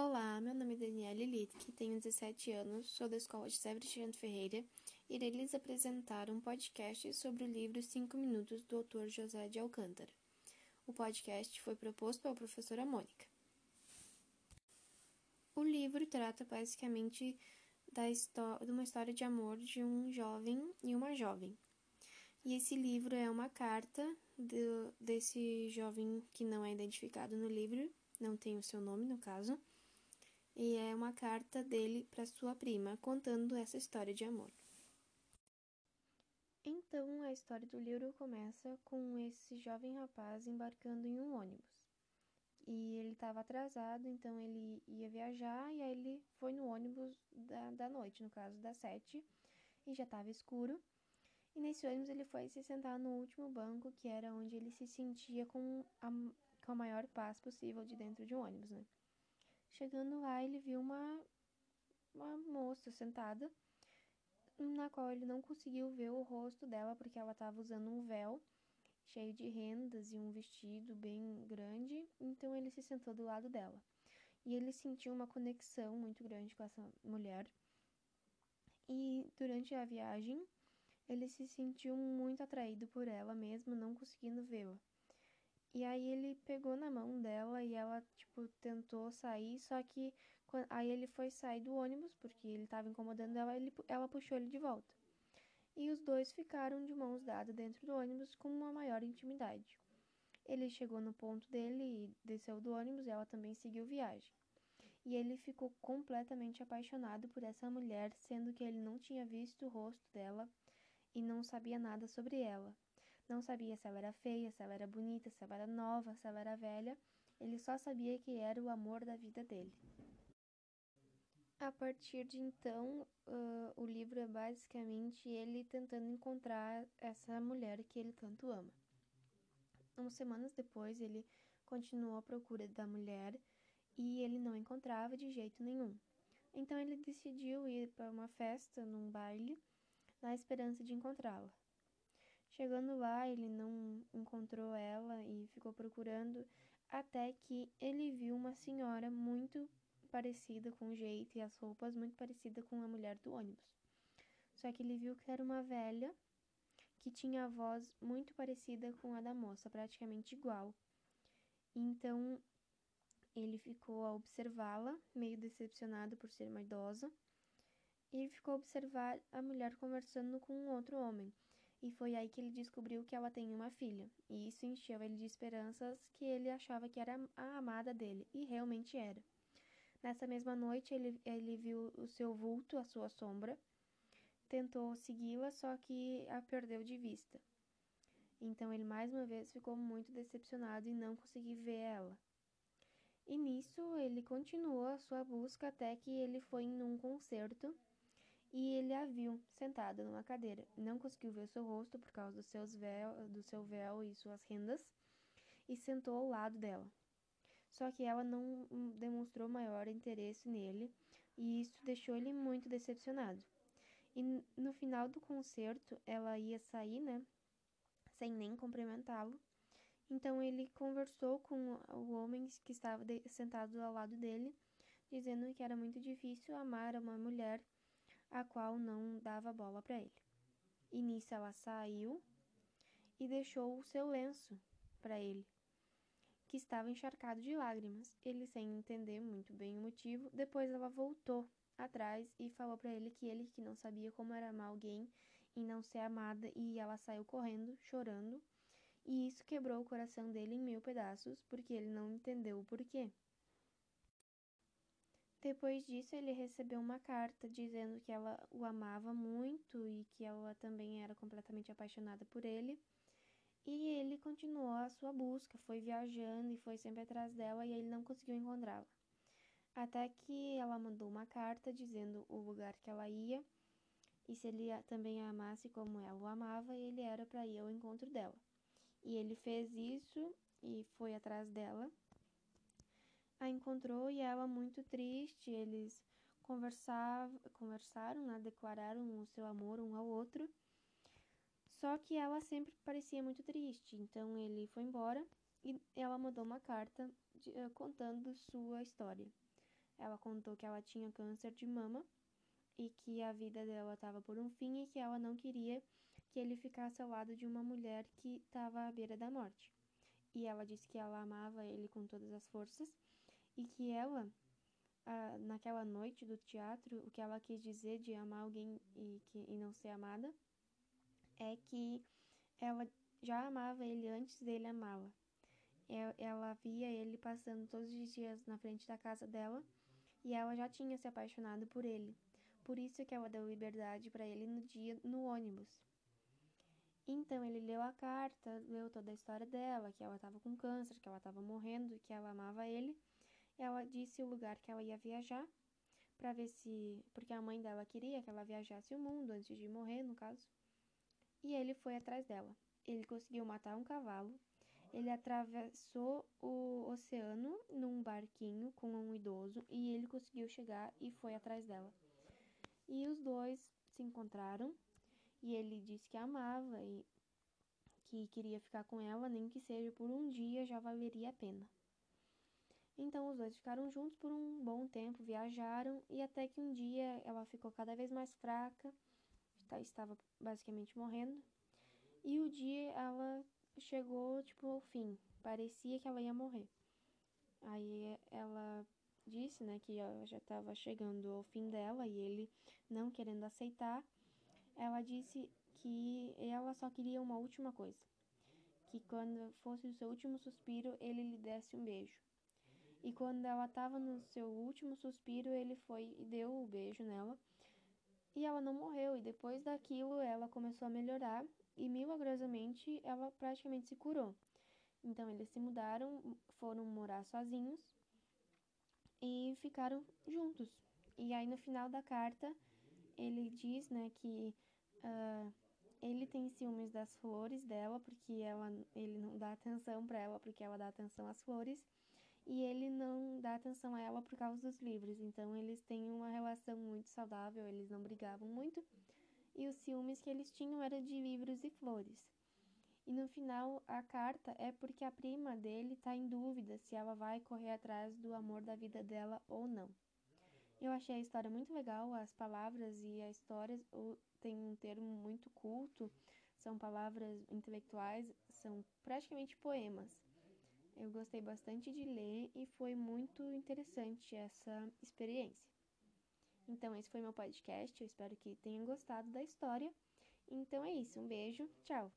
Olá, meu nome é Daniela Litke, tenho 17 anos, sou da Escola Sérgio Cristiano Ferreira e irei lhes apresentar um podcast sobre o livro Cinco Minutos do autor José de Alcântara. O podcast foi proposto pela professora Mônica. O livro trata basicamente da de uma história de amor de um jovem e uma jovem. E esse livro é uma carta de, desse jovem que não é identificado no livro, não tem o seu nome no caso e é uma carta dele para sua prima, contando essa história de amor. Então, a história do livro começa com esse jovem rapaz embarcando em um ônibus. E ele estava atrasado, então ele ia viajar e aí ele foi no ônibus da, da noite, no caso das sete, e já estava escuro. E nesse ônibus ele foi se sentar no último banco, que era onde ele se sentia com a, com a maior paz possível de dentro de um ônibus, né? Chegando lá, ele viu uma, uma moça sentada, na qual ele não conseguiu ver o rosto dela porque ela estava usando um véu cheio de rendas e um vestido bem grande, então ele se sentou do lado dela. E ele sentiu uma conexão muito grande com essa mulher. E durante a viagem, ele se sentiu muito atraído por ela mesmo, não conseguindo vê-la. E aí ele pegou na mão dela e ela, tipo, tentou sair, só que aí ele foi sair do ônibus, porque ele estava incomodando ela, ele, ela puxou ele de volta. E os dois ficaram de mãos dadas dentro do ônibus com uma maior intimidade. Ele chegou no ponto dele e desceu do ônibus e ela também seguiu viagem. E ele ficou completamente apaixonado por essa mulher, sendo que ele não tinha visto o rosto dela e não sabia nada sobre ela. Não sabia se ela era feia, se ela era bonita, se ela era nova, se ela era velha. Ele só sabia que era o amor da vida dele. A partir de então, uh, o livro é basicamente ele tentando encontrar essa mulher que ele tanto ama. Umas semanas depois, ele continuou à procura da mulher e ele não encontrava de jeito nenhum. Então ele decidiu ir para uma festa, num baile, na esperança de encontrá-la. Chegando lá, ele não encontrou ela e ficou procurando até que ele viu uma senhora muito parecida com o jeito e as roupas muito parecida com a mulher do ônibus. Só que ele viu que era uma velha que tinha a voz muito parecida com a da moça, praticamente igual. Então ele ficou a observá-la, meio decepcionado por ser uma idosa, e ficou a observar a mulher conversando com um outro homem e foi aí que ele descobriu que ela tem uma filha, e isso encheu ele de esperanças que ele achava que era a amada dele, e realmente era. Nessa mesma noite, ele, ele viu o seu vulto, a sua sombra, tentou segui-la, só que a perdeu de vista. Então ele mais uma vez ficou muito decepcionado e não conseguiu ver ela. E nisso ele continuou a sua busca até que ele foi em um concerto e ele a viu sentada numa cadeira. Não conseguiu ver seu rosto por causa seus véu, do seu véu e suas rendas e sentou ao lado dela. Só que ela não demonstrou maior interesse nele e isso deixou ele muito decepcionado. E no final do concerto, ela ia sair, né, sem nem cumprimentá-lo. Então ele conversou com o homem que estava sentado ao lado dele, dizendo que era muito difícil amar uma mulher a qual não dava bola para ele. E nisso ela saiu e deixou o seu lenço para ele, que estava encharcado de lágrimas. Ele, sem entender muito bem o motivo, depois ela voltou atrás e falou para ele que ele que não sabia como era amar alguém e não ser amada, e ela saiu correndo, chorando. E isso quebrou o coração dele em mil pedaços, porque ele não entendeu o porquê. Depois disso, ele recebeu uma carta dizendo que ela o amava muito e que ela também era completamente apaixonada por ele. E ele continuou a sua busca, foi viajando e foi sempre atrás dela e ele não conseguiu encontrá-la. Até que ela mandou uma carta dizendo o lugar que ela ia e se ele também a amasse como ela o amava, ele era para ir ao encontro dela. E ele fez isso e foi atrás dela a encontrou e ela muito triste. Eles conversavam, conversaram, né, declararam o seu amor um ao outro. Só que ela sempre parecia muito triste, então ele foi embora e ela mandou uma carta de, uh, contando sua história. Ela contou que ela tinha câncer de mama e que a vida dela estava por um fim e que ela não queria que ele ficasse ao lado de uma mulher que estava à beira da morte. E ela disse que ela amava ele com todas as forças e que ela, ah, naquela noite do teatro, o que ela quis dizer de amar alguém e, que, e não ser amada é que ela já amava ele antes dele amá-la. Ela via ele passando todos os dias na frente da casa dela e ela já tinha se apaixonado por ele. Por isso que ela deu liberdade para ele no dia no ônibus. Então ele leu a carta, leu toda a história dela, que ela estava com câncer, que ela estava morrendo, que ela amava ele. Ela disse o lugar que ela ia viajar para ver se, porque a mãe dela queria que ela viajasse o mundo antes de morrer, no caso. E ele foi atrás dela. Ele conseguiu matar um cavalo. Ele atravessou o oceano num barquinho com um idoso e ele conseguiu chegar e foi atrás dela. E os dois se encontraram e ele disse que amava e que queria ficar com ela, nem que seja por um dia, já valeria a pena. Então os dois ficaram juntos por um bom tempo, viajaram e até que um dia ela ficou cada vez mais fraca, estava basicamente morrendo. E o dia ela chegou tipo ao fim, parecia que ela ia morrer. Aí ela disse, né, que já estava chegando ao fim dela e ele não querendo aceitar, ela disse que ela só queria uma última coisa, que quando fosse o seu último suspiro, ele lhe desse um beijo. E quando ela estava no seu último suspiro, ele foi e deu o um beijo nela. E ela não morreu, e depois daquilo ela começou a melhorar e milagrosamente ela praticamente se curou. Então eles se mudaram, foram morar sozinhos e ficaram juntos. E aí no final da carta ele diz, né, que uh, ele tem ciúmes das flores dela porque ela, ele não dá atenção para ela porque ela dá atenção às flores e ele não dá atenção a ela por causa dos livros. Então eles têm uma relação muito saudável, eles não brigavam muito e os ciúmes que eles tinham era de livros e flores. E no final, a carta é porque a prima dele está em dúvida se ela vai correr atrás do amor da vida dela ou não. Eu achei a história muito legal, as palavras e a história tem um termo muito culto, são palavras intelectuais, são praticamente poemas. Eu gostei bastante de ler e foi muito interessante essa experiência. Então, esse foi meu podcast. Eu espero que tenham gostado da história. Então é isso. Um beijo. Tchau.